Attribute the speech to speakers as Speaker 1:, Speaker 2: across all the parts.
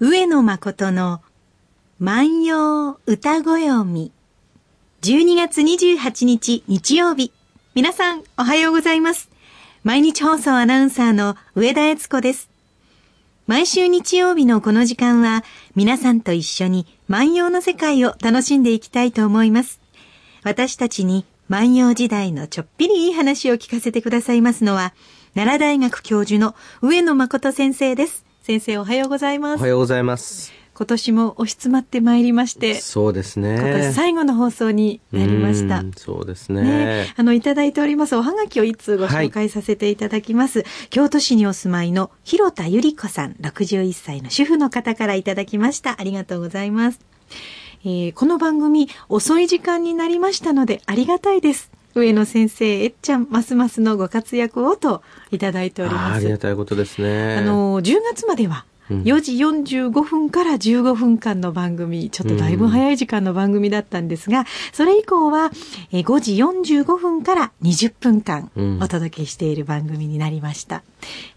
Speaker 1: 上野誠の万葉歌ごよみ。12月28日日曜日。皆さん、おはようございます。毎日放送アナウンサーの上田悦子です。毎週日曜日のこの時間は、皆さんと一緒に万葉の世界を楽しんでいきたいと思います。私たちに万葉時代のちょっぴりいい話を聞かせてくださいますのは、奈良大学教授の上野誠先生です。先生おはようございます。
Speaker 2: おはようございます。
Speaker 1: 今年も押し詰まってまいりまして。
Speaker 2: そうですね。今
Speaker 1: 年最後の放送になりました。
Speaker 2: そうですね、ね、
Speaker 1: あの、いただいておりますおはがきを一通ご紹介させていただきます。はい、京都市にお住まいの広田ゆり子さん、61歳の主婦の方からいただきました。ありがとうございます。えー、この番組、遅い時間になりましたので、ありがたいです。上野先生、えっちゃん、ますますのご活躍をといただいております。
Speaker 2: ありがたいことですね。
Speaker 1: あの、10月までは、4時45分から15分間の番組、ちょっとだいぶ早い時間の番組だったんですが、それ以降は5時45分から20分間お届けしている番組になりました。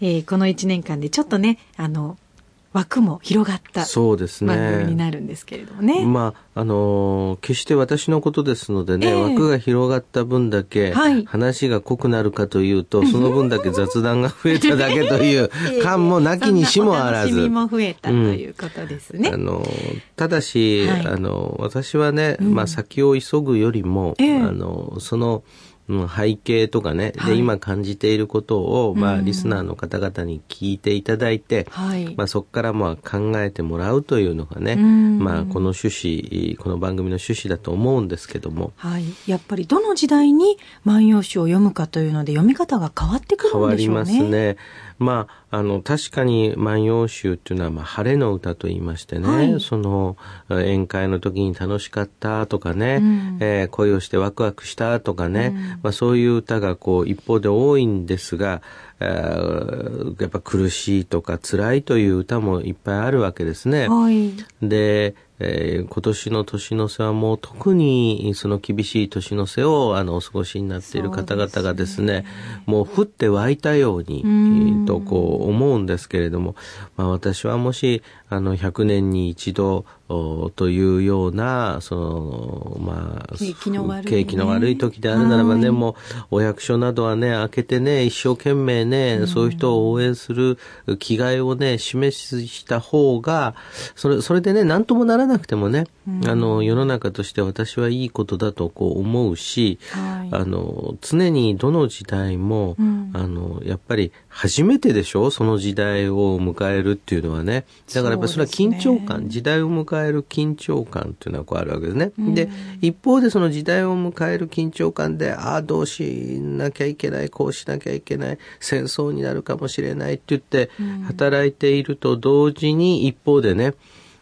Speaker 1: えー、この1年間でちょっとね、あの、枠も広がった番組になるんですけれどもね。
Speaker 2: ねまあ、あのー、決して私のことですのでね、えー、枠が広がった分だけ、話が濃くなるかというと、その分だけ雑談が増えただけという 感もなきにしもあらず。
Speaker 1: も増えたということですね。
Speaker 2: うん、あのただし、はい、あの、私はね、まあ、先を急ぐよりも、えー、あの、その、背景とかね、で、今感じていることを、まあ、リスナーの方々に聞いていただいて、はい、まあ、そこからまあ考えてもらうというのがね、まあ、この趣旨、この番組の趣旨だと思うんですけども。
Speaker 1: はい。やっぱりどの時代に万葉集を読むかというので、読み方が変わってくるんでしょうね。変わりますね。
Speaker 2: まあ、あの、確かに万葉集っていうのは、まあ、晴れの歌と言いましてね、はい、その、宴会の時に楽しかったとかね、うん、えー、恋をしてワクワクしたとかね、うん、まあ、そういう歌がこう、一方で多いんですが、えー、やっぱ苦しいとか辛いという歌もいっぱいあるわけですね。はい、で、えー、今年の年の瀬はもう特にその厳しい年の瀬をあのお過ごしになっている方々がですね、うもう降って湧いたように、とこう思うんですけれども、まあ私はもしあの100年に一度というような、その、まあ、景気の悪い、ね、景気の悪い時であるならばね、もうお役所などはね、開けてね、一生懸命ね、そういう人を応援する気概をね、示した方が、それ、それでね、なんともならなくてもね、あの、世の中として私はいいことだとこう思うし、はい、あの、常にどの時代も、うん、あの、やっぱり初めてでしょ？その時代を迎えるっていうのはね。だからやっぱりそれは緊張感、ね、時代を迎える緊張感っていうのはこうあるわけですね。うん、で、一方でその時代を迎える緊張感で、ああ、どうしなきゃいけない、こうしなきゃいけない、戦争になるかもしれないって言って働いていると同時に一方でね、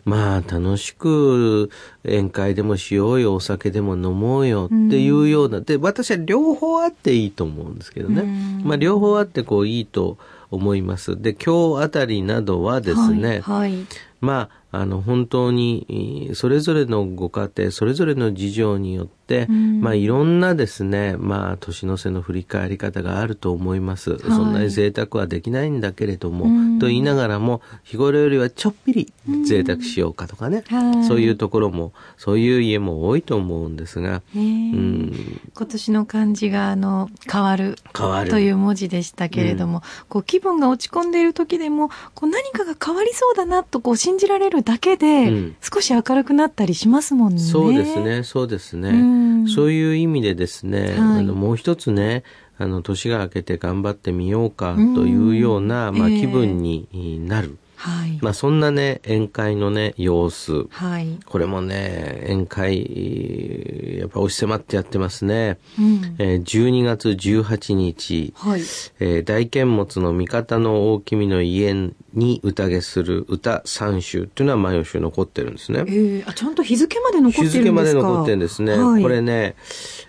Speaker 2: まあ楽しく宴会でもしようよ、お酒でも飲もうよっていうような、で、私は両方あっていいと思うんですけどね。まあ両方あってこういいと思います。で、今日あたりなどはですね、はいはい、まあ、あの、本当に、それぞれのご家庭、それぞれの事情によって、うん、まあ、いろんなですね、まあ、年の瀬の振り返り方があると思います。はい、そんなに贅沢はできないんだけれども、うん、と言いながらも、日頃よりはちょっぴり贅沢しようかとかね、うん、そういうところも、そういう家も多いと思うんですが、
Speaker 1: うん、今年の漢字が、あの、変わる。変わる。という文字でしたけれども、こう、気分が落ち込んでいる時でも、こう、何かが変わりそうだなと、こう、信じられるだけで、少し明るくなったりしますもんね。
Speaker 2: そうですね、そうですね。うそういう意味でですね、はい、あのもう一つね、あの、年が明けて頑張ってみようかというような、まあ、気分になる。はい、まあそんなね、宴会のね、様子。はい、これもね、宴会、やっぱ押し迫ってやってますね。うん、えー、12月18日、はいえー、大剣物の味方の大君の家に宴する歌三首っていうのは万葉集残ってるんですね。
Speaker 1: えー、あ、ちゃんと日付まで残ってるんですか？日付まで
Speaker 2: 残ってるんですね。はい、これね、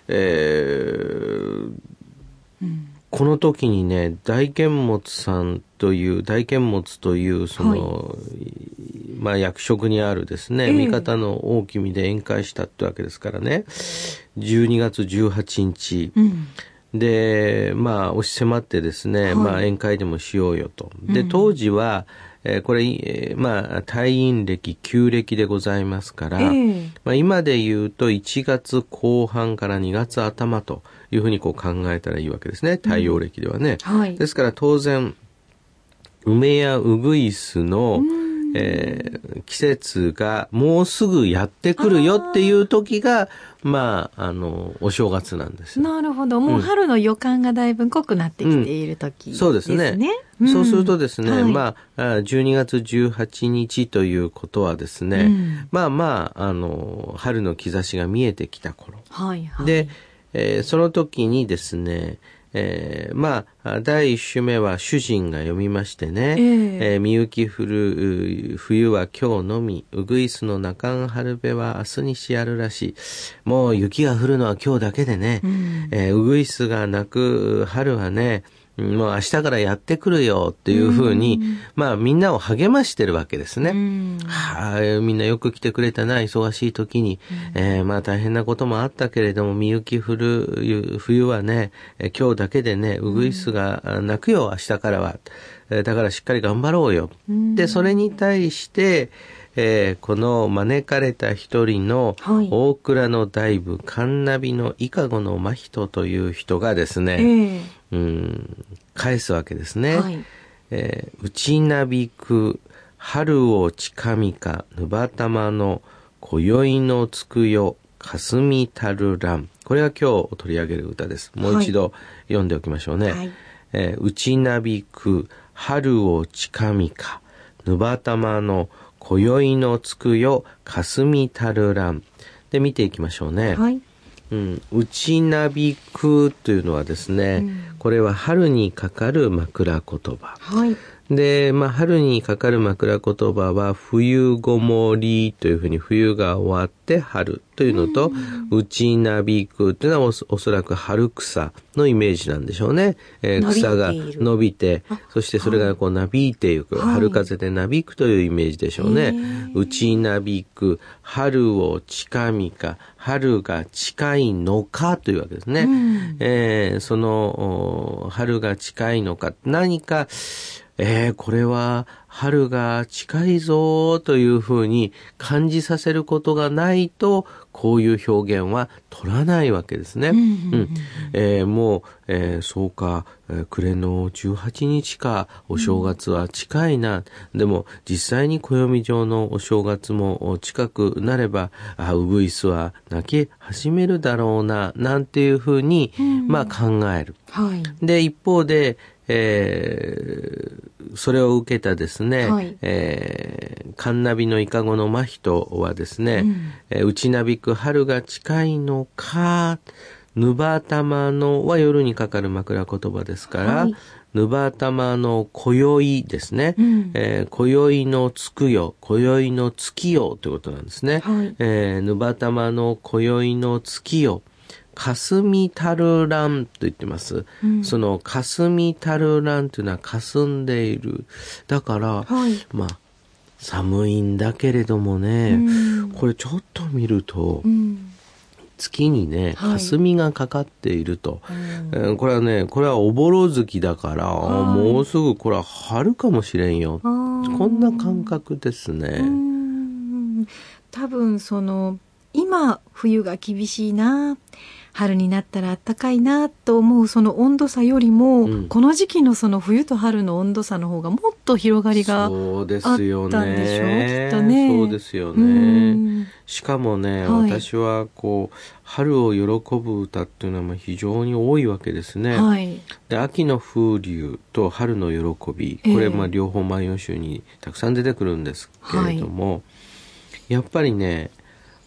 Speaker 2: えー、うんこの時にね、大剣物さんという、大剣物という、その、はい、まあ役職にあるですね、えー、味方の大君で宴会したってわけですからね、12月18日、うん。で、まあ、押し迫ってですね、はい、まあ、宴会でもしようよと。で、当時は、えー、これ、えー、まあ、退院歴、旧暦でございますから、えー、まあ、今で言うと1月後半から2月頭というふうにこう考えたらいいわけですね。太陽暦ではね。うんはい、ですから当然、梅やうぐいすの、えー、季節がもうすぐやってくるよっていう時が、まあ、あの、お正月なんです
Speaker 1: なるほど。もう春の予感がだいぶ濃くなってきている時、ね。うん、
Speaker 2: そうですね。うん、そうするとですね、はい、まあ、12月18日ということはですね、うん、まあまあ、あの、春の兆しが見えてきた頃。はいはい、で、えー、その時にですね、えー、まあ、第一首目は主人が読みましてね、えー、えー、みゆき降る冬は今日のみ、うぐいすの中ん春べは明日にしやるらしい。もう雪が降るのは今日だけでね、うん、えー、うぐいすが鳴く春はね、もう明日からやってくるよっていうふうに、まあみんなを励ましてるわけですね。はあ、みんなよく来てくれたな、忙しい時に。えー、まあ大変なこともあったけれども、みゆき降る冬はね、今日だけでね、うぐいすが泣くよ、明日からは。だからしっかり頑張ろうよ。で、それに対して、えー、この招かれた一人の大倉の大部、カンナビのイカゴの真人という人がですね、えー、うん返すわけですね。はい、えー、内なびく春を近みかぬばたまの今宵のつくよ霞たるらん。これが今日取り上げる歌です。もう一度読んでおきましょうね。はい、えー、内なびく春を近みかぬばたまの今宵のつくよ霞たるらん。で見ていきましょうね。はいうん、内なびくというのはですね、うん、これは春にかかる枕言葉。はい。で、まあ、春にかかる枕言葉は、冬ごもりというふうに冬が終わって春というのと、内なびくというのはおそらく春草のイメージなんでしょうね。えー、草が伸びて、そしてそれがこうなびいていく、はい、春風でなびくというイメージでしょうね。内なびく、春を近みか、春が近いのかというわけですね。うん、えー、その、春が近いのか、何か、えー、これは春が近いぞというふうに感じさせることがないと、こういう表現は取らないわけですね。もう、えー、そうか、えー、暮れの18日か、お正月は近いな。うん、でも、実際に暦上のお正月も近くなれば、あ、ウグイスは泣き始めるだろうな、なんていうふうに、うん、まあ考える。はい、で、一方で、えー、それを受けたですね、はい、えー、カンナビのイカゴの真人はですね、うん、えー、内なびく春が近いのか、ぬばたまのは夜にかかる枕言葉ですから、はい、ぬばたまの今宵ですね、うん、えー、今宵のつくよ、今宵の月よということなんですね。はい、えー、ぬばたまの今宵の月よ。霞たるらんと言ってます。うん、その霞たるらんというのは霞んでいる。だから、はい、まあ、寒いんだけれどもね、うん、これちょっと見ると、うん、月にね、霞がかかっていると。はい、えー、これはね、これはおぼろ月だから、はい、もうすぐこれは春かもしれんよ。こんな感覚ですね。
Speaker 1: 多分その、今冬が厳しいな春になったら暖かいなと思うその温度差よりも、うん、この時期のその冬と春の温度差の方がもっと広がりがあったんでしょうきっとね。
Speaker 2: そうですよね。しかもね、はい、私はこう春を喜ぶ歌っていうのは非常に多いわけですね。はい、で秋の風流と春の喜びこれまあ両方万葉集にたくさん出てくるんですけれども、はい、やっぱりね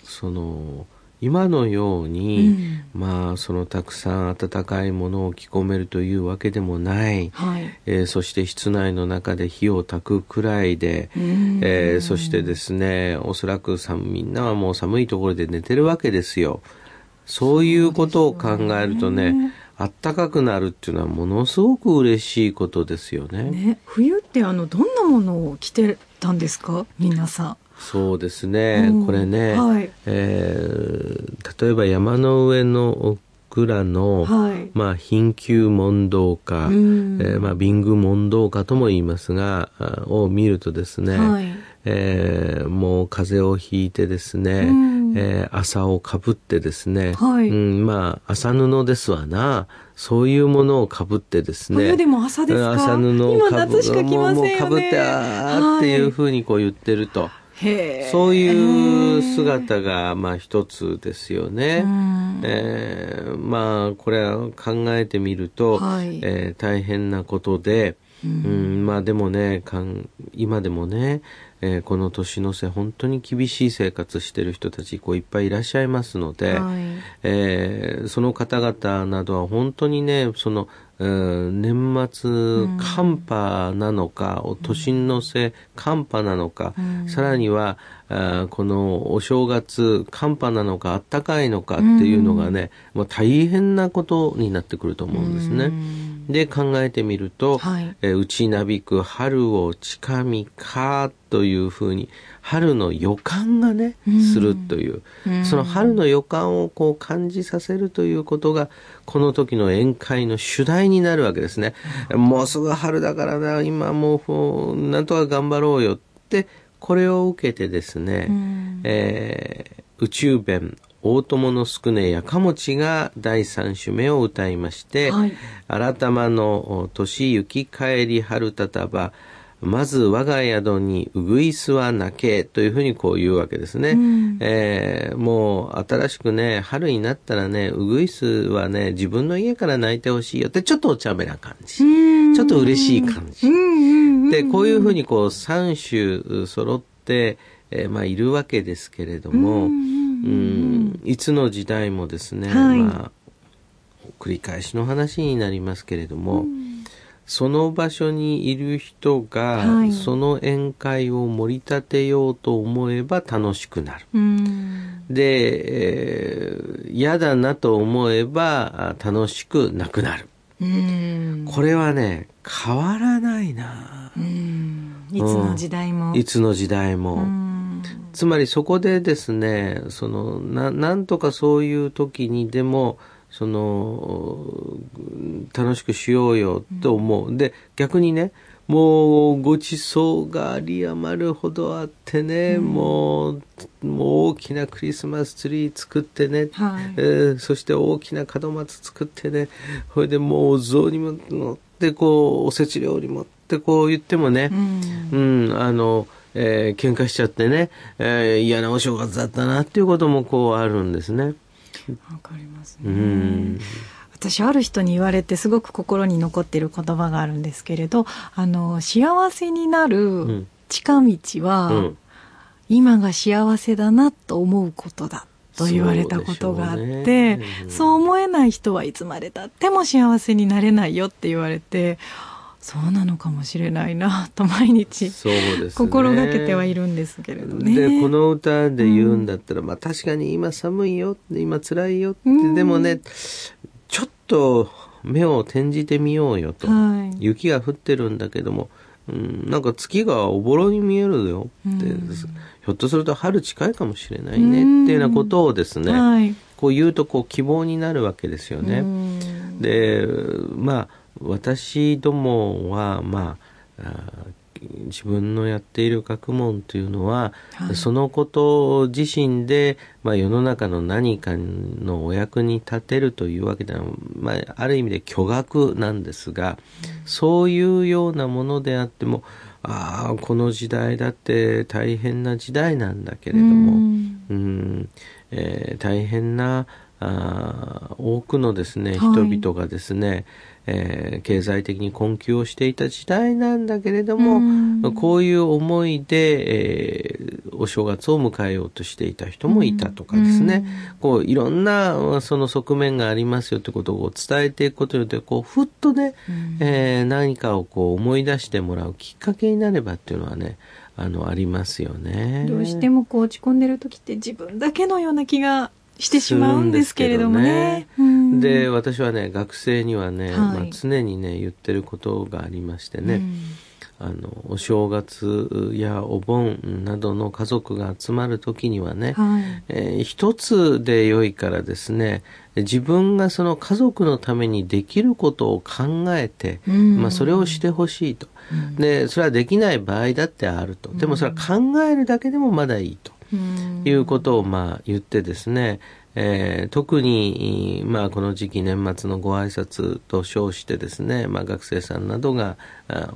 Speaker 2: その今のように、うん、まあそのたくさん温かいものを着込めるというわけでもない、はい、えー、そして室内の中で火を焚くくらいで、えー、そしてですねおそらくさみんなはもう寒いところで寝てるわけですよ。そういうことを考えるとねあったかくなるっていうのはものすごく嬉しいことですよね。ね
Speaker 1: 冬ってあのどんなものを着てたんですか？皆さん。
Speaker 2: そうですね、うん、これね、はい、えー、例えば山の上の僕らの、はい、まあ、貧窮問答家、えー、まあ、貧宮問答家とも言いますが、を見るとですね、はい、えー、もう風邪をひいてですね、えー、朝をかぶってですね、はい、うん、まあ、朝布ですわな、そういうものをかぶってですね。
Speaker 1: 冬でも朝ですか？
Speaker 2: 朝布を
Speaker 1: かぶ
Speaker 2: って、あーっていうふうにこう言ってると。そういう姿が、まあ一つですよね。えー、まあこれは考えてみると、はい、えー、大変なことで、うん、まあでもねかん今でもね、えー、この年の瀬本当に厳しい生活してる人たちこういっぱいいらっしゃいますので、はい、えー、その方々などは本当にねその年末寒波なのか、うん、年の瀬寒波なのか、うん、さらにはあこのお正月寒波なのかあったかいのかっていうのがね、うん、もう大変なことになってくると思うんですね。で考えてみると、はい、え内なびく春を近みかというふうに春の予感がね、するという、その春の予感をこう感じさせるということがこの時の宴会の主題になるわけですね。もうすぐ春だからな今もうなんとか頑張ろうよってこれを受けてですね、えー、宇宙弁大友の宿根やかもちが第三首目を歌いまして、はい、新玉の年行き帰り春たたば、まず我が宿にうぐいすは泣けというふうにこう言うわけですね。うん、えー、もう新しくね、春になったらね、うぐいすはね、自分の家から泣いてほしいよって、ちょっとお茶目な感じ。ちょっと嬉しい感じ。で、こういうふうにこう三種揃って、えー、まあいるわけですけれども、うんいつの時代もですね、はい、まあ繰り返しの話になりますけれども、その場所にいる人が、はい、その宴会を盛り立てようと思えば楽しくなる。で、えー、嫌だなと思えば楽しくなくなる。これはね変わらないな。
Speaker 1: いつの時代も。
Speaker 2: いつの時代も。つまりそこでですね、その、な、なんとかそういう時にでも、その、楽しくしようよと思う。うん、で、逆にね、もうごちそうがあり余るほどあってね、うん、もう、もう大きなクリスマスツリー作ってね、はい、えー、そして大きな門松作ってね、それでもうお雑煮も乗って、こう、おせち料理持ってこう言ってもね、うん、うん、あの、えー、喧嘩しちゃってね、えー、嫌なお正月だったなっていうこともこうあるんですね。
Speaker 1: わかりますね。うん私ある人に言われてすごく心に残っている言葉があるんですけれどあの幸せになる近道は、うん、今が幸せだなと思うことだと言われたことがあってそう、ねうん、そう思えない人はいつまでたっても幸せになれないよって言われてそうなのかもしれないなと毎日心がけてはいるんですけれどね。
Speaker 2: でこの歌で言うんだったら、うん、まあ確かに今寒いよ今辛いよって、うん、でもねちょっと目を転じてみようよと、はい、雪が降ってるんだけども、うん、なんか月がおぼろに見えるよって、うん、ひょっとすると春近いかもしれないねっていうようなことをですね、はい、こう言うとこう希望になるわけですよね。でまあ私どもは、まあ、自分のやっている学問というのは、はい、そのこと自身で、まあ、世の中の何かのお役に立てるというわけでは、まあ、ある意味で巨額なんですが、うん、そういうようなものであってもああこの時代だって大変な時代なんだけれども、うん、うん。えー、大変なあ多くのですね、人々がですね、えー、経済的に困窮をしていた時代なんだけれども、うん、こういう思いで、えー、お正月を迎えようとしていた人もいたとかですね、うん、こういろんなその側面がありますよということを伝えていくことによってこうふっとね、うん、えー、何かをこう思い出してもらうきっかけになればっていうのはねあのありますよね。
Speaker 1: どうしてもこう落ち込んでる時って自分だけのような気がしてしまうんですけれどもね。
Speaker 2: で、私はね、学生にはね、はい、まあ、常にね、言ってることがありましてね、あのお正月やお盆などの家族が集まる時にはね、はい、えー、一つで良いからですね自分がその家族のためにできることを考えて、まあ、それをしてほしいと、でそれはできない場合だってあると。でもそれは考えるだけでもまだいいと。いうことをまあ言ってですね、えー、特に、まあ、この時期年末のご挨拶と称してですね、まあ、学生さんなどが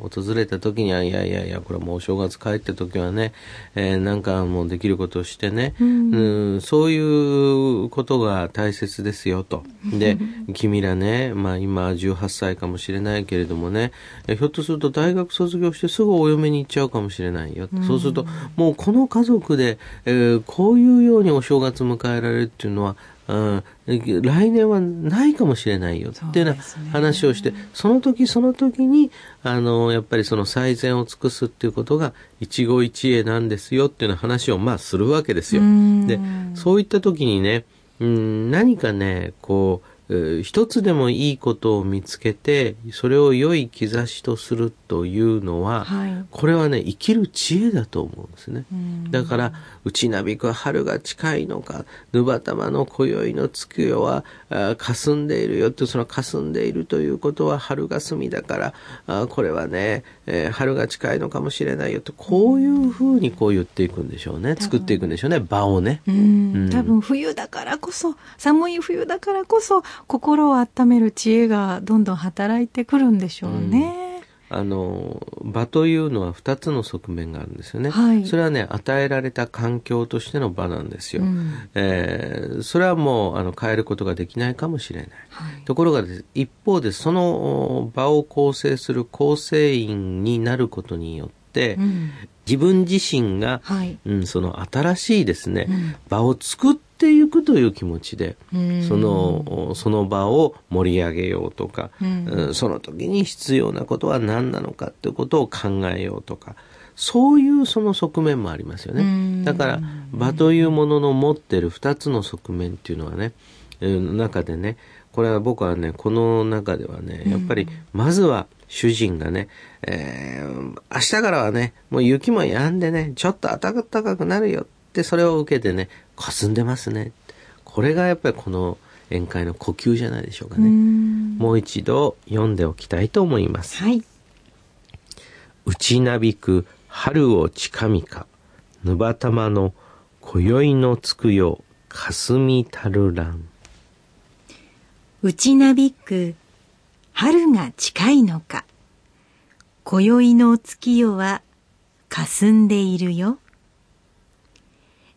Speaker 2: 訪れた時には、いやいやいや、これもうお正月帰った時はね、えー、なんかもうできることをしてね、うん、うんそういうことが大切ですよと。で、君らね、まあ今18歳かもしれないけれどもね、ひょっとすると大学卒業してすぐお嫁に行っちゃうかもしれないよ。うん、そうすると、もうこの家族で、えー、こういうようにお正月迎えられるっていうのは、うん、来年はないかもしれないよっていうような話をして、その時その時に、あの、やっぱりその最善を尽くすっていうことが一期一会なんですよっていうような話をまあするわけですよ。で、そういった時にね、うん、何かね、こう、一つでもいいことを見つけてそれを良い兆しとするというのは、はい、これはね生きる知恵だと思うんですね。だから内なびく春が近いのかぬばたまの今宵の月夜は霞んでいるよってその霞んでいるということは春霞だからあこれはね、えー、春が近いのかもしれないよとこういうふうにこう言っていくんでしょうね。作っていくんでしょうね。場をね、
Speaker 1: うん、多分冬だからこそ寒い冬だからこそ心を温める知恵がどんどん働いてくるんでしょうね。うん。
Speaker 2: あの場というのは2つの側面があるんですよね、はい、それはね与えられた環境としての場なんですよ、うん、えー、それはもうあの変えることができないかもしれない、はい、ところが一方でその場を構成する構成員になることによって、うん、自分自身が、はい、うん、その新しいですね、場を作ってっていくという気持ちで、その、その場を盛り上げようとか、うん、その時に必要なことは何なのかっていうことを考えようとか、そういうその側面もありますよね。だから、場というものの持ってる二つの側面っていうのはね、中でね、これは僕はね、この中ではね、やっぱり、まずは主人がね、えー、明日からはね、もう雪も止んでね、ちょっと暖かくなるよってそれを受けてね、霞んでますね。これがやっぱりこの宴会の呼吸じゃないでしょうかね。もう一度読んでおきたいと思います。はい。内なびく春を近みか、ぬばたまの今宵のつくよ、霞たるらん。
Speaker 1: 内なびく春が近いのか、今宵の月夜は霞んでいるよ。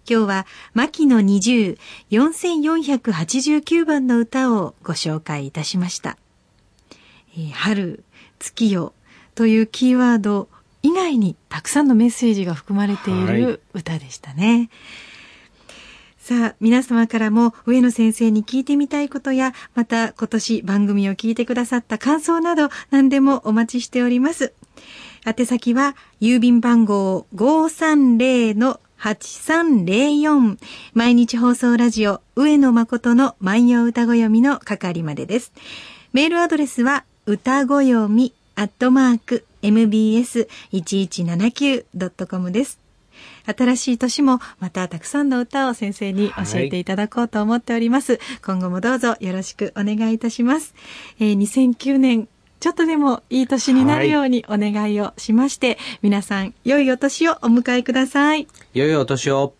Speaker 1: 今日は、牧野二十4489番の歌をご紹介いたしました。えー、春、月夜というキーワード以外にたくさんのメッセージが含まれている歌でしたね。はいさあ、皆様からも上野先生に聞いてみたいことや、また今年番組を聞いてくださった感想など何でもお待ちしております。宛先は、郵便番号530 8304毎日放送ラジオ上野誠の万葉歌ご読みの係までです。メールアドレスは歌ご読みアットマーク mbs1179.com です。新しい年もまたたくさんの歌を先生に教えていただこうと思っております。はい、今後もどうぞよろしくお願いいたします。えー、2009年ちょっとでもいい年になるようにお願いをしまして、はい、皆さん良いお年をお迎えください。
Speaker 2: 良いお年を。